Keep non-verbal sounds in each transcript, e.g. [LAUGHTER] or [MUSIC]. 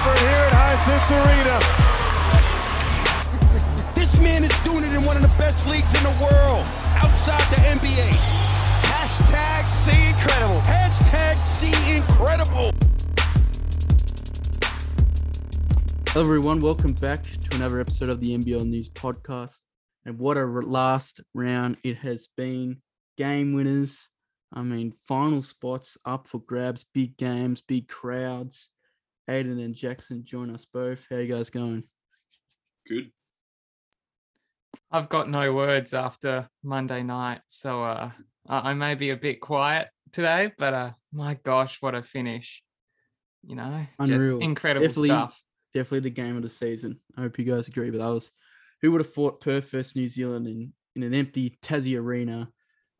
effort here at Hisense Arena. [LAUGHS] This man is doing it in one of the best leagues in the world, outside the NBA. Hashtag see incredible. Hashtag see incredible. Hello, everyone. Welcome back to another episode of the NBL News Podcast. And what a last round it has been. Game winners. I mean, final spots up for grabs, big games, big crowds. Aiden and Jackson join us both. How you guys going? Good. I've got no words after Monday night, so uh, I I may be a bit quiet today, but uh, my gosh, what a finish! You know, Unreal. just incredible Definitely- stuff. Definitely the game of the season. I hope you guys agree. But that was who would have thought Perth versus New Zealand in, in an empty Tassie arena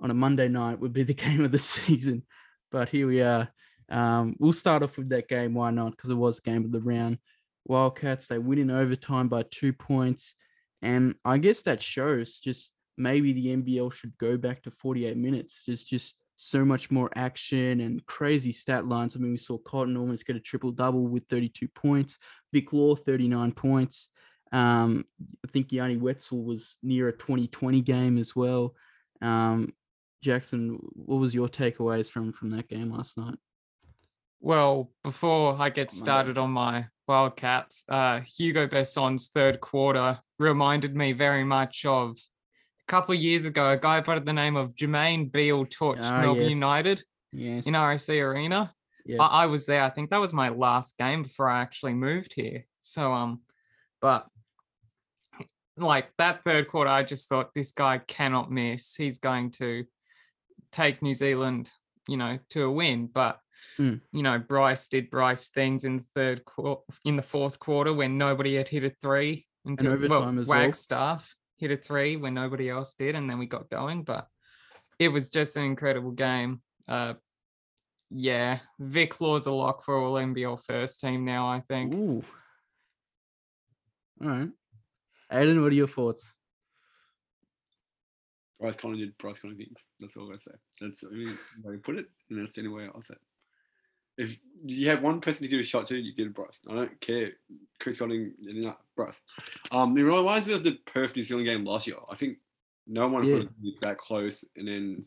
on a Monday night would be the [LAUGHS] game of the season. But here we are. Um, we'll start off with that game. Why not? Because it was game of the round. Wildcats, they win in overtime by two points. And I guess that shows just maybe the NBL should go back to 48 minutes. There's just so much more action and crazy stat lines. I mean, we saw Cotton almost get a triple double with 32 points. Vic Law, 39 points. Um, I think Yanni Wetzell was near a 2020 game as well. Um, Jackson, what was your takeaways from from that game last night? Well, before I get started on my Wildcats, uh, Hugo Besson's third quarter reminded me very much of a couple of years ago. A guy by the name of Jermaine Beal torched Ah, Melbourne yes. United Yes. in RAC Arena. yeah. I, I was there. I think that was my last game before I actually moved here. So um, but like that third quarter, I just thought this guy cannot miss. He's going to take New Zealand, you know, to a win. But Mm. you know, Bryce did Bryce things in the third quarter, in the fourth quarter when nobody had hit a three, until, overtime as well. Wagstaff hit a three when nobody else did, and then we got going. But it was just an incredible game. Uh, yeah, Vic Law's a lock for all NBL first team now. I think. Ooh. All right. Aiden, what are your thoughts? Bryce Connor did Bryce Connor things. That's all I say. That's I mean, where you put it, and that's the only way I'll say. it. If you had one person to give a shot to, you give it Bryce. I don't care. Chris Cotting, no, Bryce. Um, it reminds me of the Perth New Zealand game last year. I think no one Yeah. thought it would be that close, and then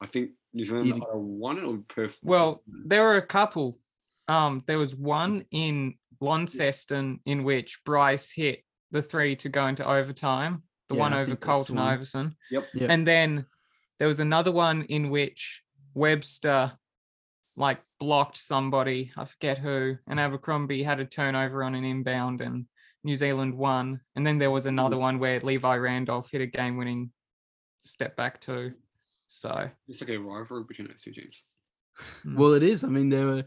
I think New Zealand either won it or Perth. Well, there were a couple. Um, there was one in Launceston in which Bryce hit the three to go into overtime. The Yeah, one over think that's the Colton one. Iverson. Yep. Yeah. And then there was another one in which Webster like blocked somebody, I forget who, and Abercrombie had a turnover on an inbound and New Zealand won. And then there was another one where Levi Randolph hit a game winning step back too. So it's like a rivalry between those two teams. Mm. Well, it is. I mean, there were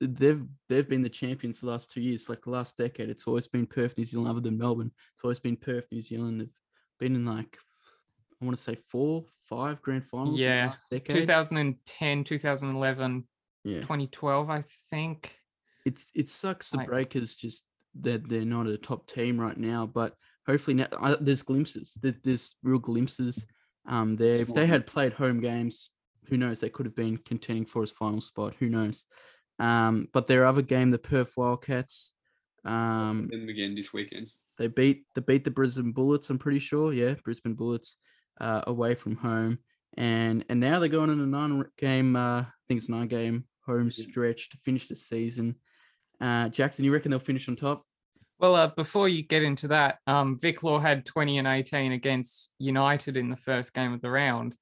they've they've been the champions the last two years. Like the last decade, it's always been Perth, New Zealand, other than Melbourne. It's always been Perth, New Zealand. They've been in like I want to say four, five grand finals. in the Yeah, last decade. 2010, 2011, Yeah, 2012, I think. it's it sucks the Like- Breakers just that they're not a top team right now, but hopefully now I, there's glimpses. There, there's real glimpses. Um, there if they had played home games, who knows? They could have been contending for his final spot. Who knows? Um, but their other game, the Perth Wildcats, um, Then again this weekend. they beat they beat the Brisbane Bullets. I'm pretty sure. Yeah, Brisbane Bullets uh, away from home, and and now they're going on a nine game. Uh, I think it's nine game home Yeah. stretch to finish the season. Uh, Jackson, you reckon they'll finish on top? Well, uh, before you get into that, um, Vic Law had 20 and 18 against United in the first game of the round.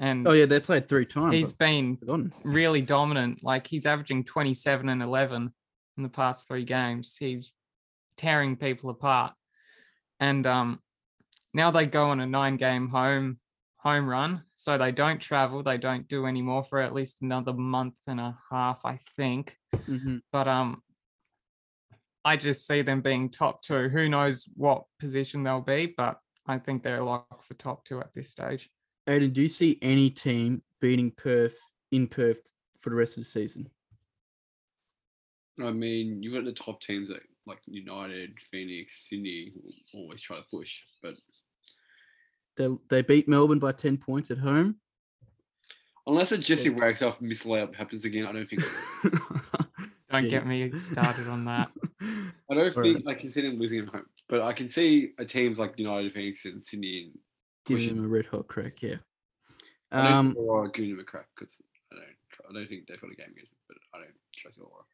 And Oh yeah, they played three times. he's been really dominant. Like he's averaging 27 and 11 in the past three games. He's tearing people apart. And um, now they go on a nine game home home run. So they don't travel. They don't do any more for at least another month and a half, I think. Mhm. But um, I just see them being top two. Who knows what position they'll be, but I think they're locked for top two at this stage. Aiden, do you see any team beating Perth in Perth for the rest of the season? I mean, you've got the top teams like like United, Phoenix, Sydney, always try to push, but They they beat Melbourne by ten points at home. Unless a Jesse Wagstaff miss layup happens again, I don't think. [LAUGHS] Don't get me started on that. I don't Right. think I can see them losing at home, but I can see a teams like United, Phoenix, and Sydney. Giving pushing. him a red hot crack, yeah. I don't Um, think Aurora giving them a crack because I don't. I don't think they've got a game against them, but I don't trust Aurora.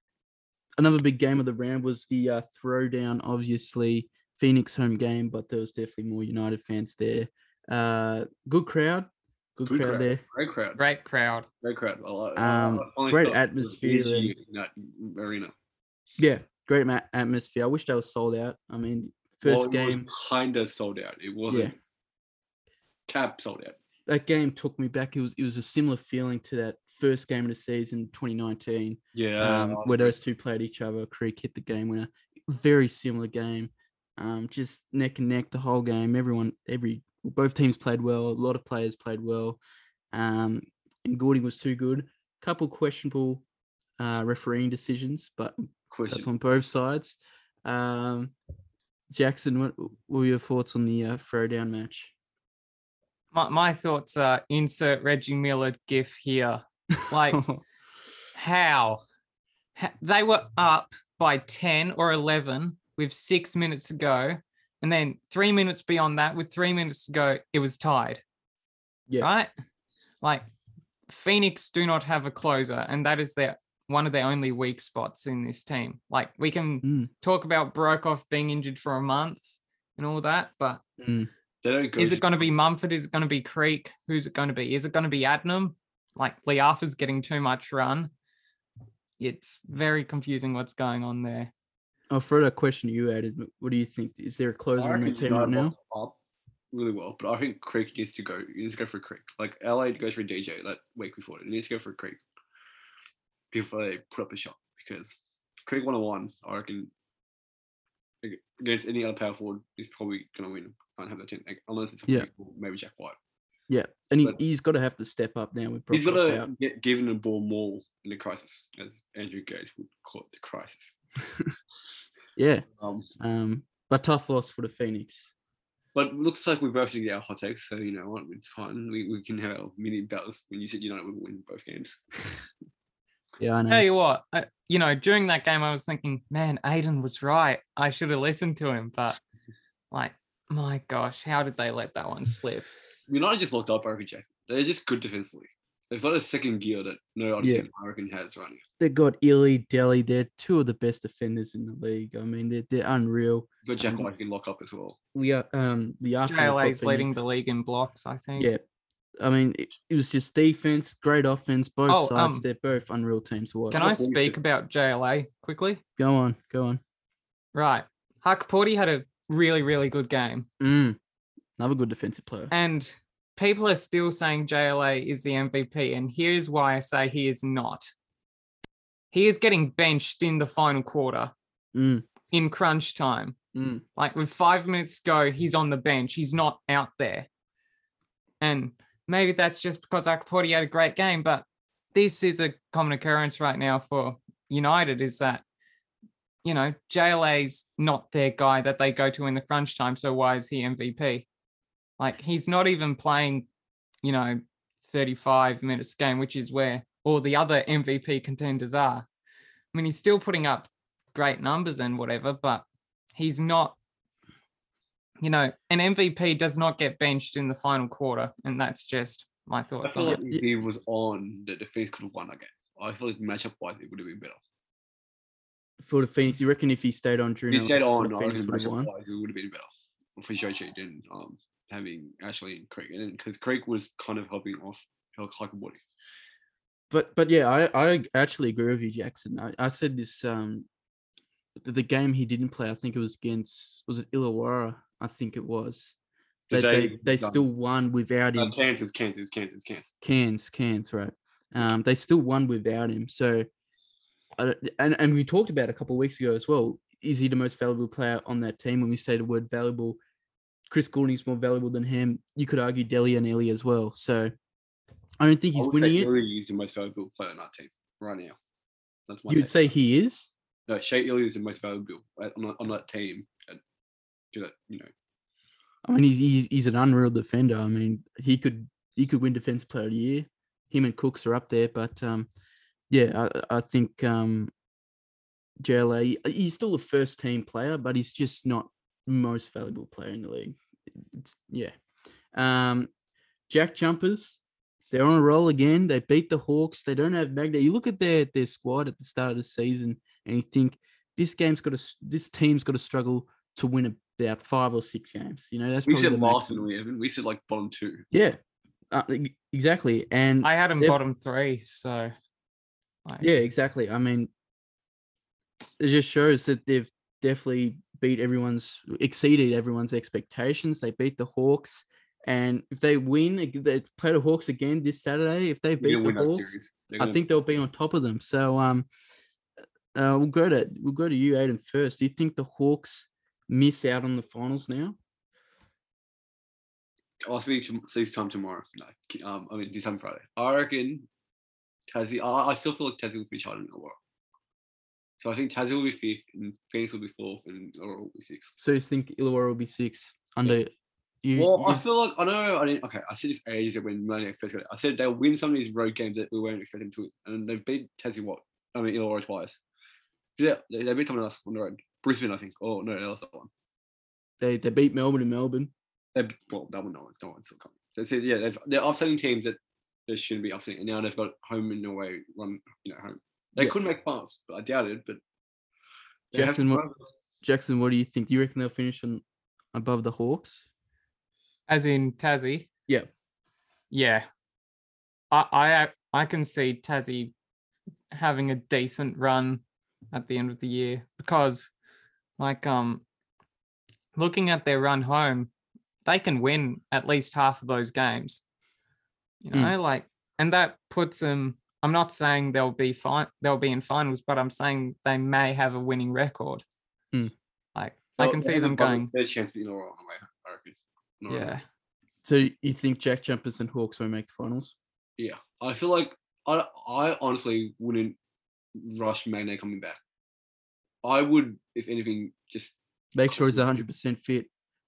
another big game of the round was the uh, throwdown. Obviously, Phoenix home game, but there was definitely more United fans there. Uh, good crowd, good, Good crowd, crowd. there. Great crowd. Great crowd. Great crowd. I like- Um, I great felt the atmosphere energy arena. Yeah, great ma- atmosphere. I wish they was sold out. I mean, first game, kind of sold out. It wasn't Yeah. Cap sold out. that game took me back. It was it was a similar feeling to that first game of the season, 2019. Yeah, um, where those two played each other. Creek hit the game winner. Very similar game, um, just neck and neck the whole game. Everyone, every both teams played well. A lot of players played well, um, and Gordon was too good. A Couple questionable uh, refereeing decisions, but question. that's on both sides. Um, Jackson, what, what were your thoughts on the uh, throwdown match? My, my thoughts are insert Reggie Miller gif here. Like, [LAUGHS] how? They were up by 10 or 11 with six minutes to go. And then three minutes beyond that, with three minutes to go, it was tied. Yeah. Right? Like, Phoenix do not have a closer, and that is their one of their only weak spots in this team. Like, we can Mm, talk about Broekhoff being injured for a month and all that, but mm. They don't go. is it going to be Mumford? Is it going to be Creek? Who's it going to be? Is it going to be Adnam? Like Lee Arthur's getting too much run. It's very confusing what's going on there. I'll throw that question you added. What do you think? Is there a closer on reckon that team right now? up really well, but I think Creek needs to go. He needs to go for Creek. Like LA goes for DJ that week before. He needs to go for Creek before they put up a shot because Creek one on one. I reckon against any other power forward, he's probably gonna win. Can't have that team like, unless it's a Yeah. Creek maybe Jack White. Yeah, and he, But- he's got to have to step up now with He's got to out. get given the ball more in the crisis, as Andrew Gaze would call it, the crisis. [LAUGHS] Yeah, Um, um, but tough loss for the Phoenix. But looks like we both did our hot takes, so you know what, it's fine. We, we can have our mini battles when you said United would win both games. [LAUGHS] Yeah, I know. Tell you what, I, you know, during that game, I was thinking, man, Aiden was right. I should have listened to him. But like, my gosh, how did they let that one slip? United just locked up Barry Jackson. They're just good defensively. They've got a second gear that no other Yeah. team I reckon has running. They got Ili, Delly. They're two of the best defenders in the league. I mean, they're they're unreal. You've got Jack Um, White who can lock up as well. We are um the JLA's leading the league in blocks, I think. Yeah, I mean, it, it was just defense, great offense, both Oh, sides. um, they're both unreal teams to watch. Can I speak about JLA quickly? Go on, go on. Right. Hukporti had a really, really good game. Mm, another good defensive player. And people are still saying JLA is the MVP. And here's why I say he is not. He is getting benched in the final quarter Mm, in crunch time. mm. Like with five minutes to go, he's on the bench. He's not out there. And maybe that's just because Hukporti had a great game, but this is a common occurrence right now for United is that, you know, JLA's not their guy that they go to in the crunch time. So why is he MVP? Like he's not even playing, you know, 35 minutes game, which is where all the other MVP contenders are. I mean, he's still putting up great numbers and whatever, but he's not you know an mvp does not get benched in the final quarter and that's just my thoughts. I feel on like it if he was on, the defense could have won again. I feel like matchup wise, it would have been better. For the Phoenix, you reckon if he stayed on he stayed on, I Phoenix would have won? it would have been better for Joshi than um, having Ashley and Creek. And because Creek was kind of helping off Hukporti. But but yeah, I, I actually agree with you, Jackson. I, I said this um the, game he didn't play, I think it was against was it Illawarra? I think it was. The They they, they still won without Uh, him. Cairns, Cairns, Cairns, Cairns. Cans, cans, right? Um, they still won without him. So, and and we talked about a couple of weeks ago as well. Is he the most valuable player on that team? When we say the word valuable, Chris Goulding's more valuable than him. You could argue Delly and Ili as well. So, I don't think he's winning say it. Ili is the most valuable player on that team right now. That's my You'd take. say he is. No, Shea Ili is the most valuable uh, on, that- on that team. Do that, you know. I mean, he's, he's he's an unreal defender. I mean, he could he could win Defense Player of the Year. him and Cooks are up there, but um, yeah, I, I think um, JLA he's still a first team player, but he's just not most valuable player in the league. It's, yeah. Um, Jack Jumpers, they're on a roll again. They beat the Hawks. They don't have Magnay. You look at their their squad at the start of the season, and you think this game's got to this team's got to struggle to win about five or six games. You know, that's We probably said the last, maximum. didn't we, Evan? We said like bottom two. Yeah, uh, exactly. And I had him They've- bottom three, so like, yeah, exactly. I mean, it just shows that they've definitely beat everyone's, exceeded everyone's expectations. They beat the Hawks, and if they win, they play the Hawks again this Saturday. If they beat the Hawks, series. They're I gonna- think they'll be on top of them. So, um, uh, we'll go to we'll go to you, Aiden, first. Do you think the Hawks miss out on the finals now? I'll speak to see this time tomorrow. No, um, I mean this time Friday. I reckon Tassie. I, I still feel like Tassie will finish higher than Illawarra. So I think Tassie will be fifth, and Phoenix will be fourth, and Illawarra will be sixth. So you think Illawarra will be sixth under you? Well, I feel like I know. I didn't. Okay, I said this ages ago when Maniac first got it. I said they'll win some of these road games that we weren't expecting to, win, and they've beat Tassie what? I mean Illawarra twice. Yeah, they, they beat someone else on the road. Brisbane, I think. Oh no, they lost that one. they they beat Melbourne in Melbourne. They well, that one, no one's no one's still coming. That's it. Yeah, they've, they're upsetting teams that they shouldn't be upsetting, and now they've got home and away run. You know, home. They Yeah. could make finals, but I doubt it. But Jackson, what. Jackson, what do you think? You reckon they'll finish on above the Hawks? as in Tassie. Yeah. Yeah. I I I can see Tassie having a decent run at the end of the year because like um looking at their run home, they can win at least half of those games. You Mm. know, like and that puts them I'm not saying they'll be fine they'll be in finals, but I'm saying they may have a winning record. Mm. Like I can see them better- going, better chance to beat Illawarra on the way. I reckon. Yeah. So you think Jack Jumpers and Hawks won't make the finals? Yeah, I feel like I I honestly wouldn't rush Magnay coming back. I would, if anything, just Make sure he's 100 percent fit,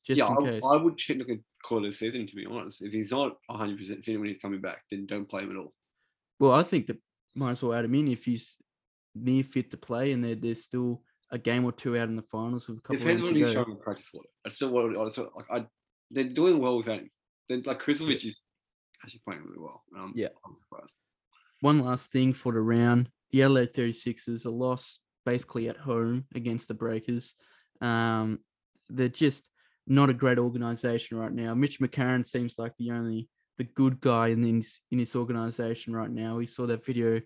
just yeah, in I, case. I would technically call it a season to be honest. If he's not 100 percent fit when he's coming back, then don't play him at all. Well, I think that might as well add him in if he's near fit to play, and there, there's still a game or two out in the finals with a couple Depends on to go. going to practice for it. That's still what I also like. I they're doing well without him. Then like Kristovic is actually playing really well. Um, Yeah. I'm surprised. One last thing for the round: the LA 36ers a loss basically at home against the Breakers. Um, they're just not a great organization right now. Mitch McCarron seems like the only the good guy in this in this organization right now. We saw that video.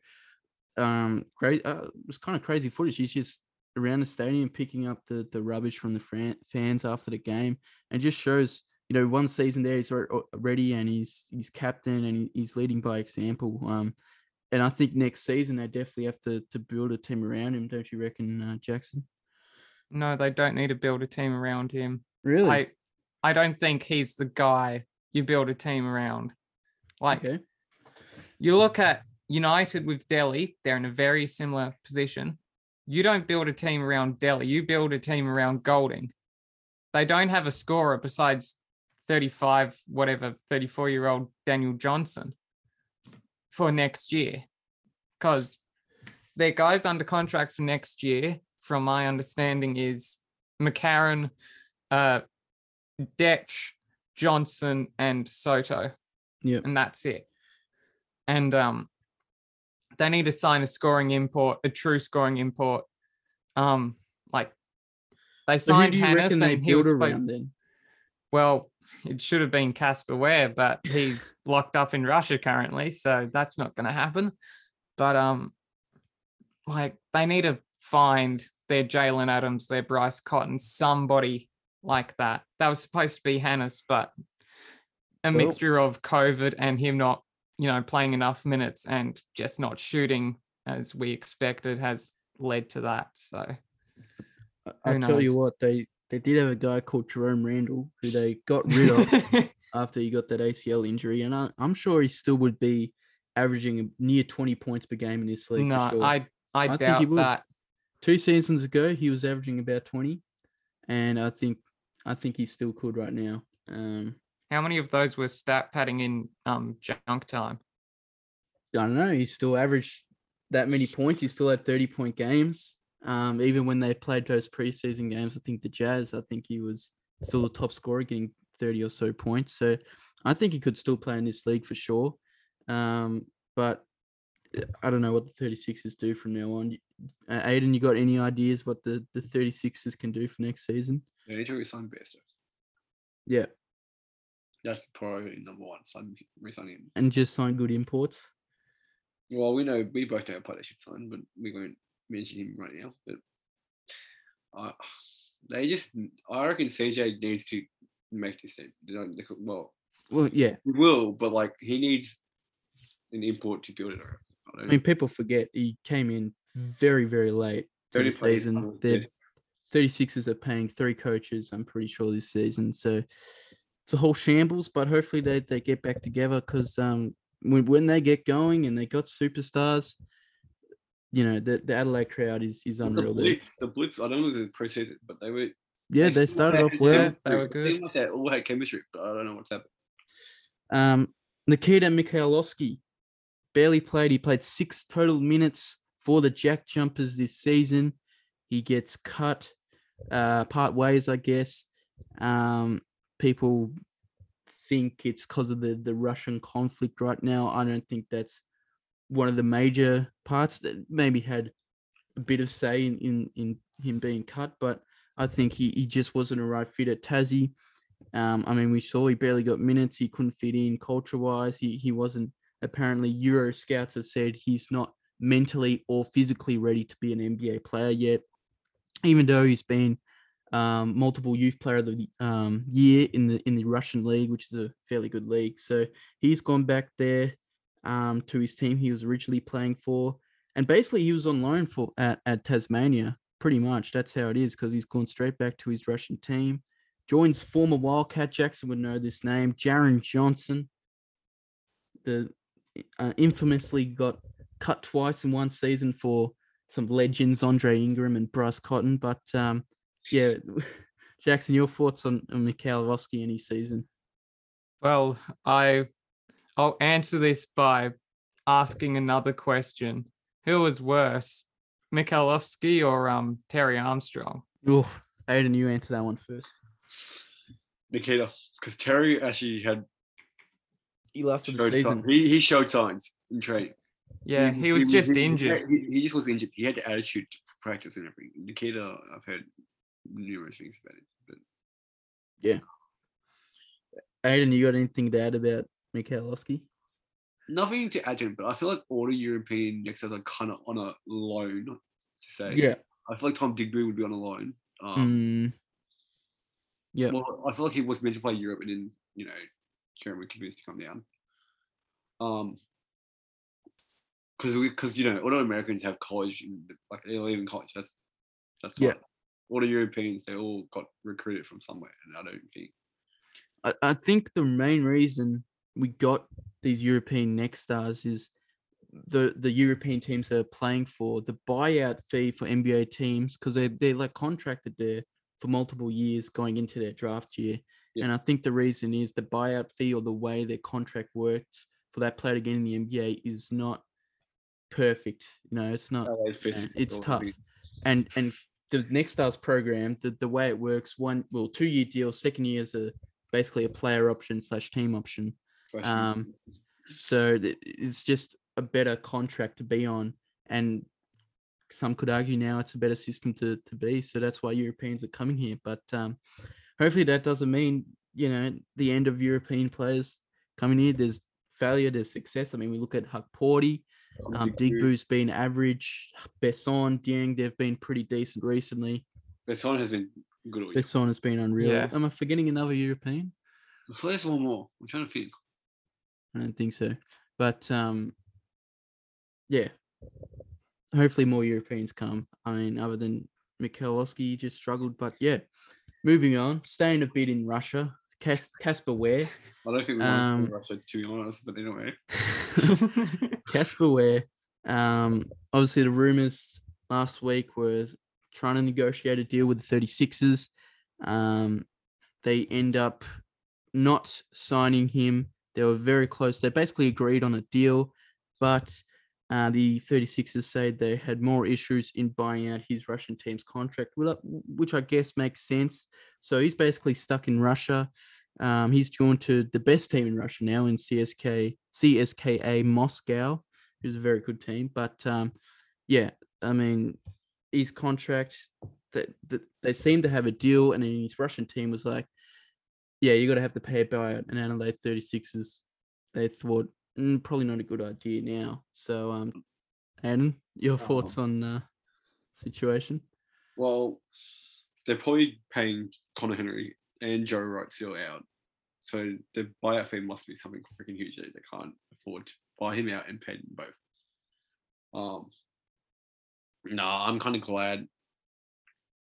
Um, great. Uh, it was kind of crazy footage. He's just around the stadium picking up the the rubbish from the fran- fans after the game, and just shows you know one season there he's al- already and he's he's captain and he's leading by example. Um, and I think next season they definitely have to to build a team around him. Don't you reckon, uh, Jackson? No, they don't need to build a team around him. Really? I I don't think he's the guy you build a team around. Like okay. you look at United with Delly, they're in a very similar position. You don't build a team around Delly, you build a team around Goulding. They don't have a scorer besides 35, whatever, 34 year old Daniel Johnson for next year. Because their guys under contract for next year, from my understanding, is McCarron, uh, Detch, Johnson, and Sotto Yep. and that's it. And um, they need to sign a scoring import, a true scoring import. Um, like they So signed you Hannahs, and he was around then? well, it should have been Casper Ware, but he's locked up in Russia currently, so that's not going to happen. But um, like they need to find their Jalen Adams, their Bryce Cotton, somebody like that. That was supposed to be Hannahs, but a Well- mixture of COVID and him not, you know, playing enough minutes and just not shooting as we expected has led to that. So I- I'll Who tell you what they they did have a guy called Jerome Randle who they got rid of [LAUGHS] after he got that ACL injury, and I, I'm sure he still would be averaging near 20 points per game in this league. no, sure. I I, think he doubt would. that. two seasons ago he was averaging about 20, and I think I think he still could right now. Um, How many of those were stat padding in um junk time? I don't know. He still averaged that many points. He still had 30 point games. Um, even when they played those preseason games, I think the Jazz, I think he was still the top scorer, getting 30 or so points. So I think he could still play in this league for sure. Um, but I don't know what the 36ers do from now on. Uh, Aiden, you got any ideas what the, the 36ers can do for next season? They need to resign Bairstow. Yeah. That's priority number one. Sign resigning him. And just sign good imports. Well, we know we both know what they should sign, but we won't mention him right now. But uh, they just, I reckon CJ needs to make this team. They don't- they could- Well, Well, yeah. he will, but like he needs an import to build it around. I I mean, people forget he came in very, very late to the season. on They're this- 36ers are paying three coaches, I'm pretty sure, this season. So it's a whole shambles, but hopefully they, they get back together because um, when, when they get going and they got superstars, you know, the, the Adelaide crowd is, is unreal there. Blitz, the Blitz, I don't know if it was the preseason, but they were. Yeah, they seemed like started off well. Yeah, they were It good. seemed like they all had chemistry, but I don't know what's happened. Um, Nikita Mikhailovskii barely played. He played six total minutes for the Jack Jumpers this season. He gets cut uh, part ways, I guess. Um, people think it's because of the, the Russian conflict right now. I don't think that's one of the major parts that maybe had a bit of say in, in, in him being cut, but I think he, he just wasn't a right fit at Tassie. Um, I mean, we saw he barely got minutes. He couldn't fit in culture wise. He he wasn't apparently Euro scouts have said he's not mentally or physically ready to be an NBA player yet. Even though he's been um, multiple youth player of the um, year in the in the Russian league, which is a fairly good league. So he's gone back there um, to his team he was originally playing for, and basically he was on loan for at, at Tasmania. Pretty much that's how it is because he's gone straight back to his Russian team joins former Wildcat. Jackson would know this name, Jaron Johnson. The uh, infamously got cut twice in one season for some legends, Andre Ingram and Bryce Cotton. But um, yeah, [LAUGHS] Jackson, your thoughts on, on Mikhailovskii any season? Well, I I'll answer this by asking another question. Who was worse, Mikhailovskii or um Terry Armstrong? Oh, Aiden, you answer that one first. Nikita, because Terry actually had He lasted the showed season. he, he showed signs in training. Yeah, he was just injured. He, he just was injured. He had the attitude to practice and everything. Nikita, I've heard numerous things about it. But yeah. Aiden, you got anything to add about Mikhailovskii? nothing to add to him, but I feel like all the European next are kind of on a loan to say. Yeah. I feel like Tom Digby would be on a loan. Um, Mm, yeah. Well, I feel like he was meant to play Europe and then, you know, Jeremy convinced to come down. Um, because because you know, all Americans have college, like they live in college. That's that's Yeah. yeah. All the Europeans, they all got recruited from somewhere, and I don't think. I, I think the main reason we got these European next stars is the the European teams that are playing for the buyout fee for NBA teams because they they're like contracted there for multiple years going into their draft year. Yeah. And I think the reason is the buyout fee or the way their contract works for that player to get in the NBA is not perfect. You know, it's not LA Fist yeah, is it's tough. and and the next stars program the, the way it works one well two year deal second year is a basically a player option slash team option um, so th- it's just a better contract to be on and some could argue now it's a better system to to be so that's why europeans are coming here but um hopefully that doesn't mean you know the end of european players coming here there's failure there's success i mean we look at Hukporti um, Digby's been average. [SIGHS] Besson, Dieng, they've been pretty decent recently. Besson has been good. Besson has been unreal. Yeah. Am I forgetting another European? There's one more. I'm trying to think. I don't think so. But um, yeah, hopefully more Europeans come. I mean, other than Mikhailovskii, he just struggled. But yeah, moving on, staying a bit in Russia. Cas- Casper [LAUGHS] Ware. I don't think we Um, want to Russia to be honest, but anyway. [LAUGHS] Casper Ware. Um, obviously, the rumors last week were trying to negotiate a deal with the 36ers. Um, they end up not signing him. They were very close. They basically agreed on a deal, but uh, the 36ers say they had more issues in buying out his Russian team's contract, which I guess makes sense. So he's basically stuck in Russia. Um, he's joined to the best team in Russia now in CSK CSKA Moscow, who's a very good team. But um, yeah, I mean, his contract that, that they seem to have a deal, and then his Russian team was like, "Yeah, you got to have to pay a buyout." And Adelaide 36ers, they thought mm, probably not a good idea now. So, um, Adam, your thoughts on uh, situation? Well, they're probably paying Conner Henry and Joe Wright still out. So the buyout fee must be something freaking huge that they can't afford to buy him out and pay them both. Um, no, I'm kind of glad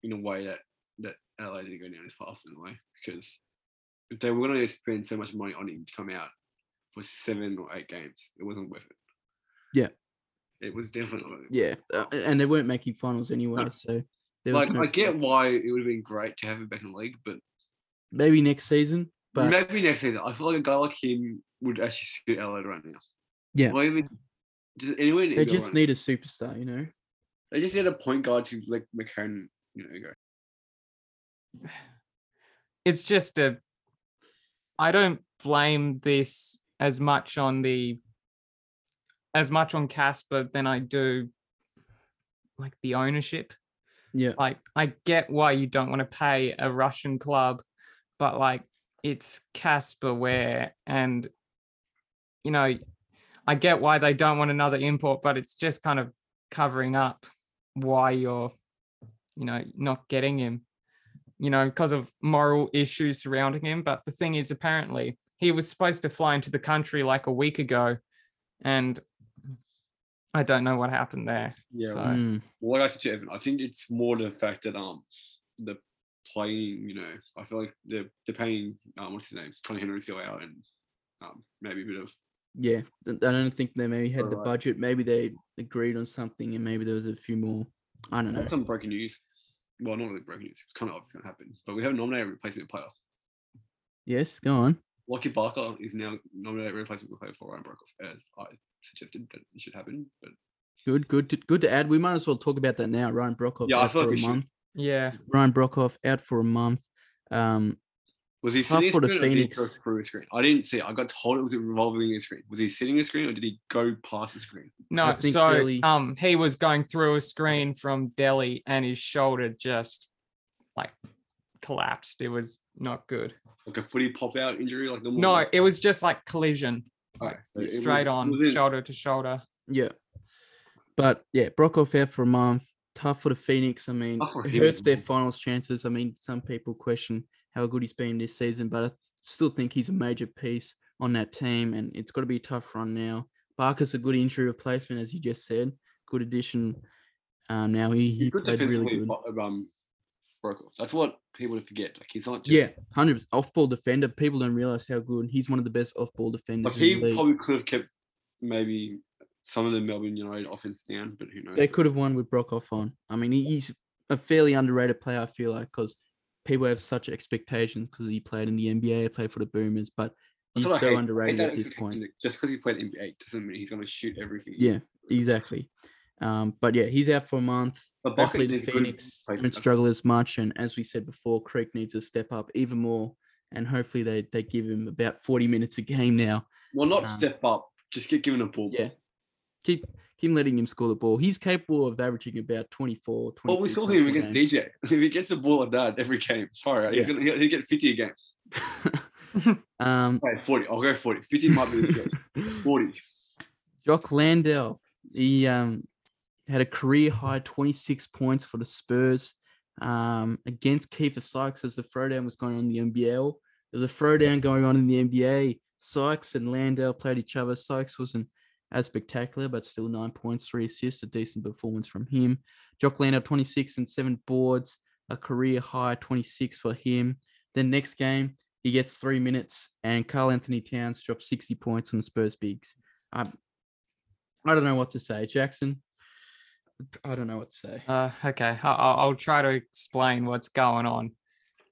in a way that that LA didn't go down this path in a way because if they were going to spend so much money on him to come out for seven or eight games, it wasn't worth it. Yeah. It was definitely not worth it. Yeah, uh, and they weren't making finals anyway, so there was Like no I get point. why it would have been great to have him back in the league, but maybe next season, but maybe next season. I feel like a guy like him would actually suit LA right now. Yeah. Or even just anywhere. in they NBA just right need a superstar, you know. now. They just need a point guard to like McCann, you know, go. it's just a I don't blame this as much on the as much on Casper than I do like the ownership. Yeah, Like I get why you don't want to pay a Russian club, but like it's Casper Ware and you know I get why they don't want another import, but it's just kind of covering up why you're you know not getting him you know, because of moral issues surrounding him. But the thing is, apparently, he was supposed to fly into the country like a week ago, and I don't know what happened there. Yeah, So, Mm, Well, like I said to Evan, I think it's more the fact that um the playing, you know, I feel like they're they're paying um what's his name, Conner Henry still out, and um maybe a bit of yeah. I don't think they maybe had the Alright. budget. Maybe they agreed on something, and maybe there was a few more. I don't know. some breaking news. Well, not really breaking news. It's kind of obvious going to happen, but we have a nominated a replacement player. Yes, go on. Lockie Barker is now nominated replacement player for Ryan Broekhoff, as I suggested that it should happen. But Good, good, to, good to add. We might as well talk about that now. Ryan Broekhoff Yeah, I out feel for like a we should. month. yeah, Ryan Broekhoff out for a month. Um, was he sitting for the screen or did he go Phoenix. through a screen? I didn't see it. I got told it was a revolving a screen. Was he sitting a screen or did he go past the screen? no. think So, Delly- um, he was going through a screen from Delly, and his shoulder just like collapsed. It was not good. Like a footy pop out injury, like normal. No, it was just like collision, Okay, so straight was- on, was shoulder to shoulder. yeah, but yeah, Broekhoff out for a month. Tough for the Phoenix. I mean, Tough it him hurts as their well. finals chances. I mean, some people question how good he's been this season, but I th- still think he's a major piece on that team, and it's got to be a tough run now. Barker's a good injury replacement, as you just said. Good addition. Um, now he, He's he good played really good. um, Broekhoff. That's what people forget. Like he's not just. Yeah, hundred off ball defender. People don't realize how good he's one of the best off ball defenders. Like he probably could have kept maybe some of the Melbourne United offense down, but who knows? They could have won with Broekhoff on. I mean, he's a fairly underrated player. I feel like because people have such expectations because he played in the NBA, played for the Boomers, but he's so hate. Underrated at this point. Just because he played NBA doesn't mean he's going to shoot everything. Yeah, exactly. Um, but yeah, he's out for a month. But Barker Hopefully, the needs a good Phoenix don't struggle as much. And as we said before, Creek needs to step up even more. And hopefully, they they give him about forty minutes a game now. Well, not um, step up. Just get given a ball. Yeah, keep keep letting him score the ball. He's capable of averaging about 24, 22 Well, we saw him against. DJ. [LAUGHS] If he gets the ball like that every game, far out. He's gonna he'll get 50 a game. [LAUGHS] um, Right, 40. I'll go 40. 50 might be. [LAUGHS] 40. Jock Landale, he um, had a career high 26 points for the Spurs um, against Keifer Sykes as the throwdown was going on in the NBL. There was a throwdown going on in the NBA. Sykes and Landale played each other. Sykes wasn't as spectacular, but still nine points, three assists, a decent performance from him. Jock Landale, 26 and seven boards, a career high 26 for him. Then next game, he gets three minutes, and Karl-Anthony Towns drops 60 points on the Spurs bigs. Um, I don't know what to say, Jackson. I don't know what to say. Uh, okay, I- I'll, I'll try to explain what's going on.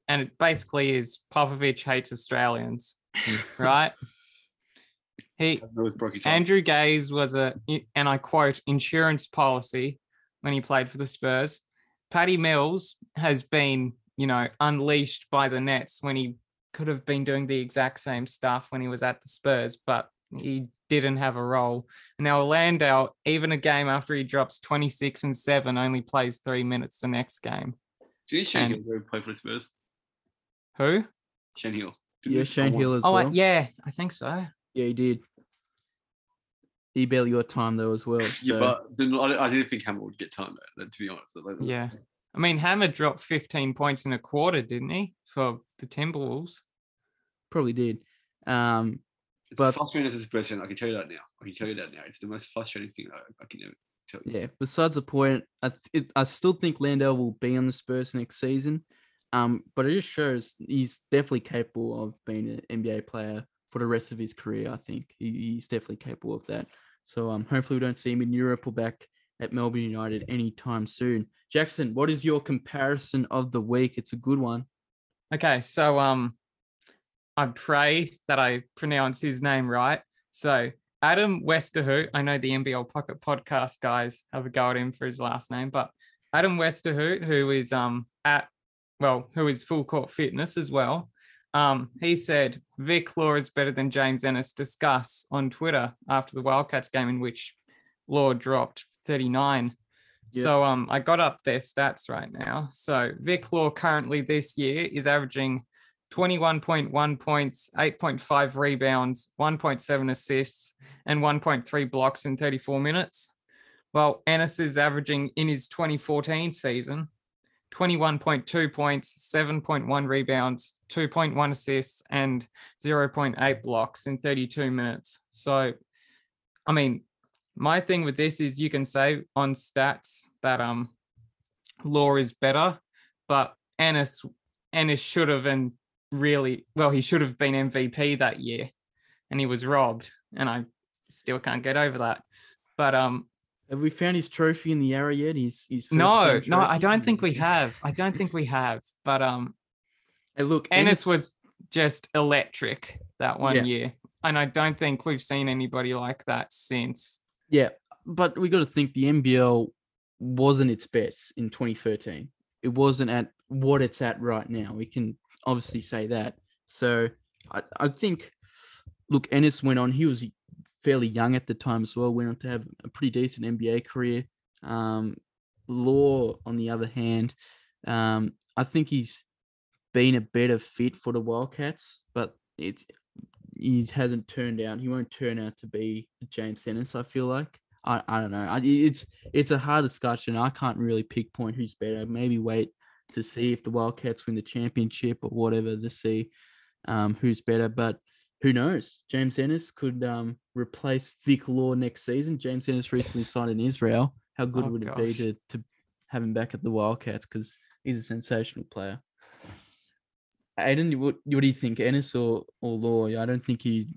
And it basically is Popovich hates Australians, [LAUGHS] right? He That was broke his arm. Andrew Gaze was a, and I quote, insurance policy when he played for the Spurs. Paddy Mills has been, you know, unleashed by the Nets when he could have been doing the exact same stuff when he was at the Spurs, but he didn't have a role. Now Landale, even a game after he drops 26 and 7, only plays three minutes the next game. Didn't Shane and- Hill play for the Spurs? Who? Shane Heal. Didn't Yeah, Shane score Hill as Oh, well. uh, yeah, I think so. Yeah, he did. He barely got time though as well. [LAUGHS] Yeah, but then I, I didn't think Hammer would get time there, to be honest. Like, Yeah. I mean, Hammer dropped 15 points in a quarter, didn't he? For the Timberwolves. probably did. Um, It's but- frustrating as a Spurs fan. I can tell you that now. I can tell you that now. It's the most frustrating thing I, I can ever tell you. yeah. Besides the point, I th- it, I still think Landale will be on the Spurs next season. Um, but it just shows he's definitely capable of being an NBA player for the rest of his career. I think he, he's definitely capable of that. So um, hopefully we don't see him in Europe or back at Melbourne United anytime soon. Jackson, what is your comparison of the week? It's a good one. Okay, so um, I pray that I pronounce his name right. So Adam Westerhout, I know the NBL Pocket Podcast guys have a go at him for his last name, but Adam Westerhout, who is um at well, who is full court fitness as well. Um, he said Vic Law is better than James Ennis. Discuss on Twitter after the Wildcats game in which Law dropped 39. Yep. So um, I got up their stats right now. So Vic Law currently this year is averaging 21.1 points, 8.5 rebounds, 1.7 assists, and 1.3 blocks in 34 minutes. Well, Ennis is averaging in his 2014 season 21.2 points, 7.1 rebounds, 2.1 assists, and 0.8 blocks in 32 minutes. So, I mean, my thing with this is you can say on stats that um Law is better, but Ennis Ennis should have and really well, he should have been MVP that year, and he was robbed, and I still can't get over that. But um, Have we found his trophy in the arrow yet? He's he's no, no, I don't think we have. I don't think we have. But um, Hey, look, Ennis was just electric that one Yeah. year, and I don't think we've seen anybody like that since. Yeah, but we got to think the NBL wasn't its best in 2013. It wasn't at what it's at right now. We can obviously say that. So I, I think, look, Ennis went on. He was fairly young at the time as well. Went on to have a pretty decent NBA career. Um, Law, on the other hand, um, I think he's been a better fit for the Wildcats, but it's he hasn't turned out. He won't turn out to be James Ennis. I feel like I, I don't know. I, it's it's a hard discussion. I can't really pick point who's better. Maybe wait to see if the Wildcats win the championship or whatever to see um, who's better. But who knows? James Ennis could um, replace Vic Law next season. James Ennis recently signed in Israel. How good Oh, would it be to to have him back at the Wildcats? Because he's a sensational player. Aiden, what, what do you think, Ennis or or Law? I don't think he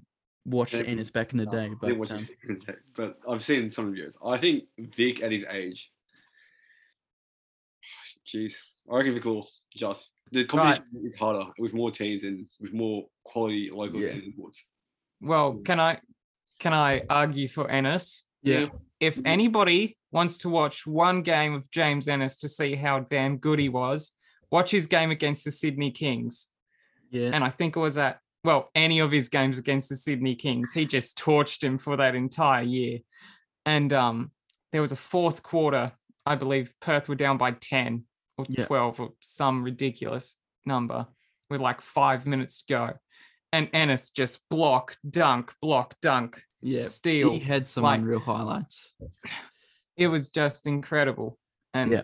watched Yeah, Ennis back in the No, day, but um, it [LAUGHS] in tape, but I've seen some videos. I think Vic at his age, jeez, I reckon Vic will just the competition is harder with more teams and with more quality locals Yeah. and imports. Well, Mm. can I can I argue for Ennis? yeah, If Mhm. anybody wants to watch one game of James Ennis to see how damn good he was, watch his game against the Sydney Kings. yeah, and I think it was at well any of his games against the Sydney Kings. He just torched him for that entire year, and um, there was a fourth quarter. I believe Perth were down by ten or Yeah. twelve or some ridiculous number with like five minutes to go, and Ennis just block, dunk, block, dunk, yeah. steal. He had some like- unreal highlights. [SIGHS] it was just incredible. And Yeah.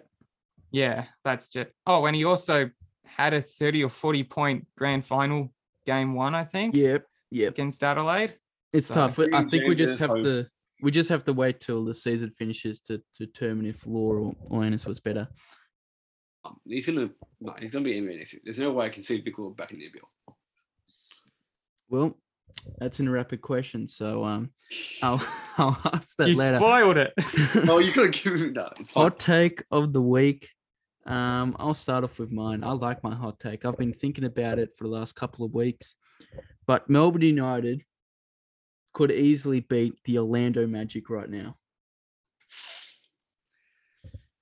yeah, that's just oh, and he also had a 30 or 40 point grand final game one, I think, Yep, yep. against Adelaide. It's So- tough. I think we just have home. to we just have to wait till the season finishes to, to determine if Law or, or Ennis was better. Um, he's gonna no, he's gonna be NBA next year. There's no way I can see Vic Law back in the NBL. Well, that's an rapid question, so um, I'll [LAUGHS] I'll ask that You later. spoiled it. [LAUGHS] oh, you could have given him that. It's fine. hot take of the week. Um, I'll start off with mine. I like my hot take. I've been thinking about it for the last couple of weeks. But Melbourne United could easily beat the Orlando Magic right now.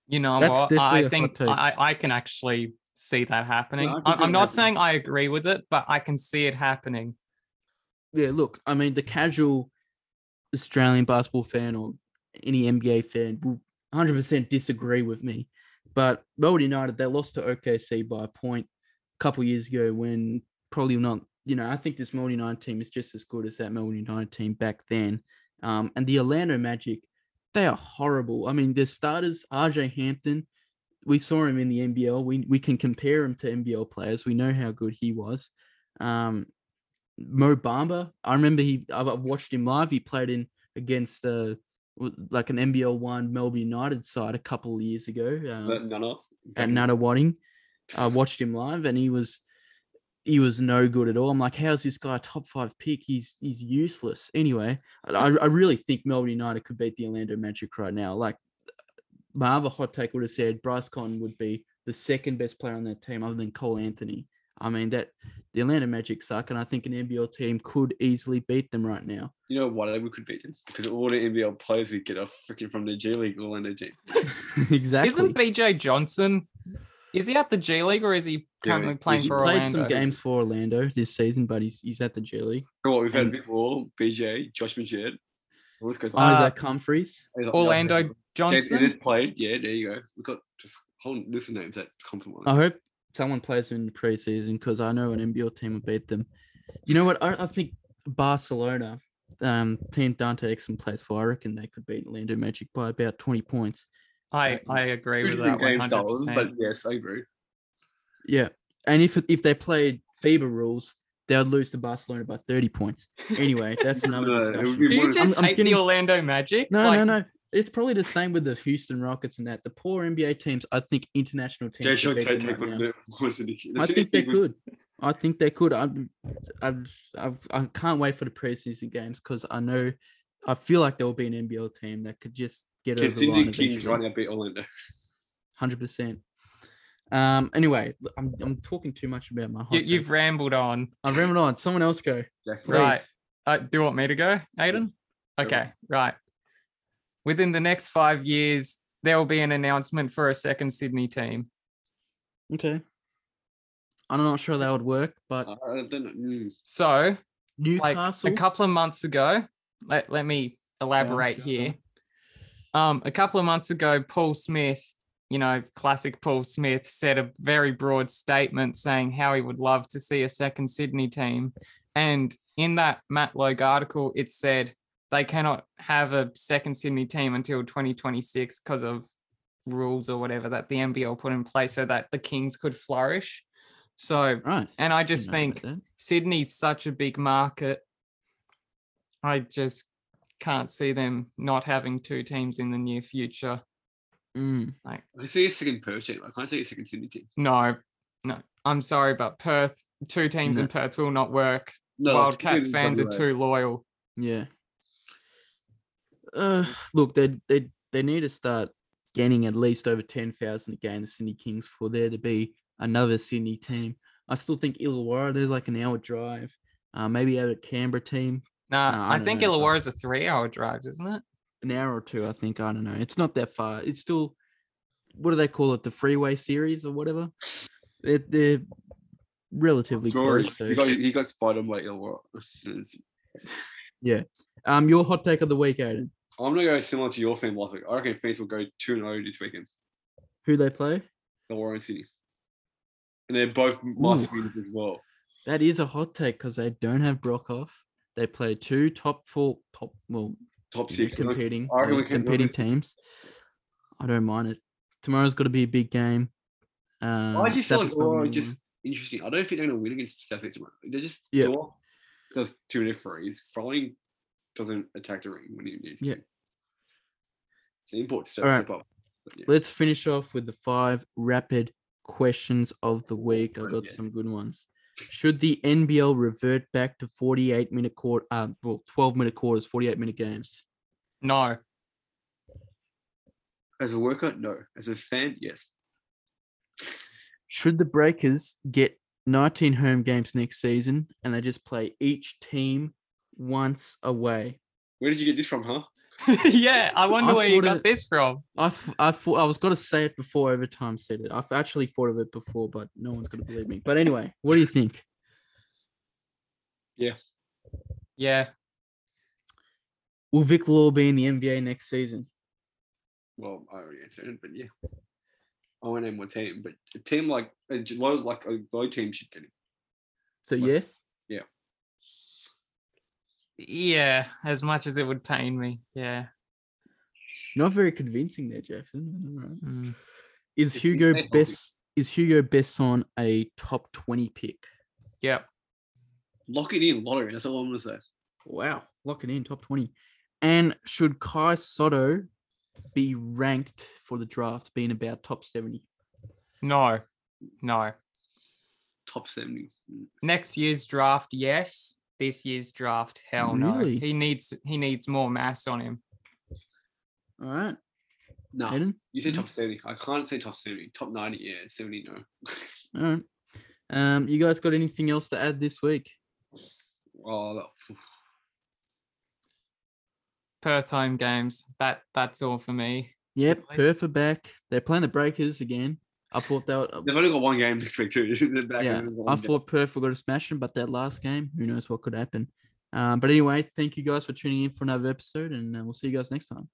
You know That's what? definitely a I think. I, I can actually see that happening. I can I, see I'm not happening. saying I agree with it, but I can see it happening. Yeah, look, I mean, the casual Australian basketball fan or any NBA fan will 100% disagree with me. But Melbourne United, they lost to OKC by a point a couple years ago when probably not, you know, I think this Melbourne United team is just as good as that Melbourne United team back then. Um, and the Orlando Magic, they are horrible. I mean, their starters, RJ Hampton, we saw him in the NBL. We, we can compare him to NBL players. We know how good he was. Um, Mo Bamba. I remember he. I've watched him live. He played in against uh like an NBL one Melbourne United side a couple of years ago um, That Nana. at Nunawading. I watched him live, and he was he was no good at all. I'm like, how's this guy a top five pick? He's he's useless. Anyway, I, I really think Melbourne United could beat the Orlando Magic right now. Like my other hot take would have said Bryce Cotton would be the second best player on that team other than Cole Anthony. I mean that the Atlanta Magic suck, and I think an NBL team could easily beat them right now. You know why we could beat them? Because all the NBL players we get are freaking from the G League Orlando team. [LAUGHS] exactly. Isn't BJ Johnson? Is he at the G League or is he currently League. playing He for played Orlando? some games for Orlando this season, but he's he's at the G League. So what we've had And- before, BJ, Josh Magette. All this goes Uh, Isaac Humphries. Orlando Johnson. Johnson played. Yeah, there you go. We've got just whole list of names that come from I hope someone plays them in the preseason because I know an NBL team will beat them. You know what? I, I think Barcelona, um, team Dante Exum plays for, I reckon they could beat Orlando Magic by about 20 points. I I agree with that game hundred styles, but percent. yes, I agree. Yeah. And if if they played FIBA rules, they would lose to Barcelona by 30 points. Anyway, [LAUGHS] that's another No, discussion. be Do you just I'm hate getting- the Orlando Magic? No, Like, no, no. It's probably the same with the Houston Rockets and that. The poor NBA teams, I think international teams. Jay could Sean beat Tate them take right one of the I think they [LAUGHS] could. I think they could. I'm, I've, I've, I can't wait for the preseason games because I know, I feel like there will be an NBL team that could just get Can over the line Sydney Kings eventually. right now beat Orlando? Hundred percent. Um. Anyway, l- I'm I'm talking too much about my. You, you've rambled on. I've rambled on. Someone else go. Yes, Right. Uh, do you want me to go, Aiden? Okay, right. Within the next five years, there will be an announcement for a second Sydney team. Okay. I'm not sure that would work, but Uh, I don't mm. So, like Newcastle. a couple of months ago, let, let me elaborate go, here. Um, a couple of months ago, Paul Smith, you know, classic Paul Smith, said a very broad statement saying how he would love to see a second Sydney team. And in that Matt Logue article, it said they cannot have a second Sydney team until 2026 because of rules or whatever that the NBL put in place so that the Kings could flourish. So, right. and I just think. Sydney's such a big market. I just can't see them not having two teams in the near future. Mm. Like, I see a second Perth team. I can't see a second Sydney team. no, no. I'm sorry, but Perth, two teams in Perth will not work. No, Wildcats fans are too loyal. Yeah. Uh, look, they they they need to start getting at least over ten thousand a game. The Sydney Kings for there to be another Sydney team. I still think Illawarra. There's like an hour drive. Uh, maybe have a Canberra team, Nah, No, I I don't think know, but- Illawarra's a three-hour drive, isn't it? an hour or two. I think I don't know. It's not that far. It's still what do they call it? The freeway series or whatever. They're they're relatively Glory. close. So. He got he got spied by Illawarra. [LAUGHS] Yeah. Um, your hot take of the week, Aiden. I'm gonna go similar to your fan last week. I reckon Phoenix will go two and zero this weekend. Who they play? Illawarra and City, and they're both master winners as well. That is a hot take because they don't have Broekhoff. They play two top four, top well, Top six. competing, I reckon yeah, we can- competing we'll be six. teams. I don't mind it. Tomorrow's got to be a big game. Um, I just feel like Illawarra just interesting. I don't think they're gonna win against Southeast tomorrow. They're just Yeah. Dawar does two many threes. Froling doesn't attack the ring when he needs Yeah. to. It's an important step, Alright. step yeah. Let's finish off with the five rapid questions of the week. I right, got yes. some good ones. Should the NBL revert back to 48 minute quarter, uh, well, 12 minute quarters, 48 minute games? No. As a worker, no. As a fan, yes. Should the Breakers get 19 home games next season and they just play each team once away. Where did you get this from, huh? [LAUGHS] yeah, I wonder I where you got it- this from. I, f- I thought I was gonna say it before overtime said it. I've actually thought of it before, but no one's gonna believe me. But anyway, what do you think? Yeah, Yeah. Will Vic Law be in the NBA next season? Well, I already answered it, but yeah. I won't name one team, but a team like a low, like a low team should get him. So What? yes. Yeah. As much as it would pain me, yeah. Not very convincing there, Jackson. All right. Mm. Is If Hugo Besson is Hugo Besson a top twenty pick? Yep. Lock it in lottery. That's all I'm gonna say. Wow, lock it in top twenty. And should Kai Sotto be ranked for the draft, being about top seventy? No, no. Top seventy. Mm. Next year's draft, yes. This year's draft, hell no. He needs he needs more mass on him. All right, No, Hayden. you said Mhm. top seventy. I can't say top seventy. Top ninety, yeah. Seventy, no. [LAUGHS] All right. Um, you guys got anything else to add this week? Oh, look. Perth home games. That that's all for me. Yep, Perth are back. They're playing the Breakers again. I thought they were, they've only got one game next week too. [LAUGHS] Yeah, I game. thought Perth were going to smash them, but that last game, who knows what could happen. Um, but anyway, thank you guys for tuning in for another episode, and uh, we'll see you guys next time.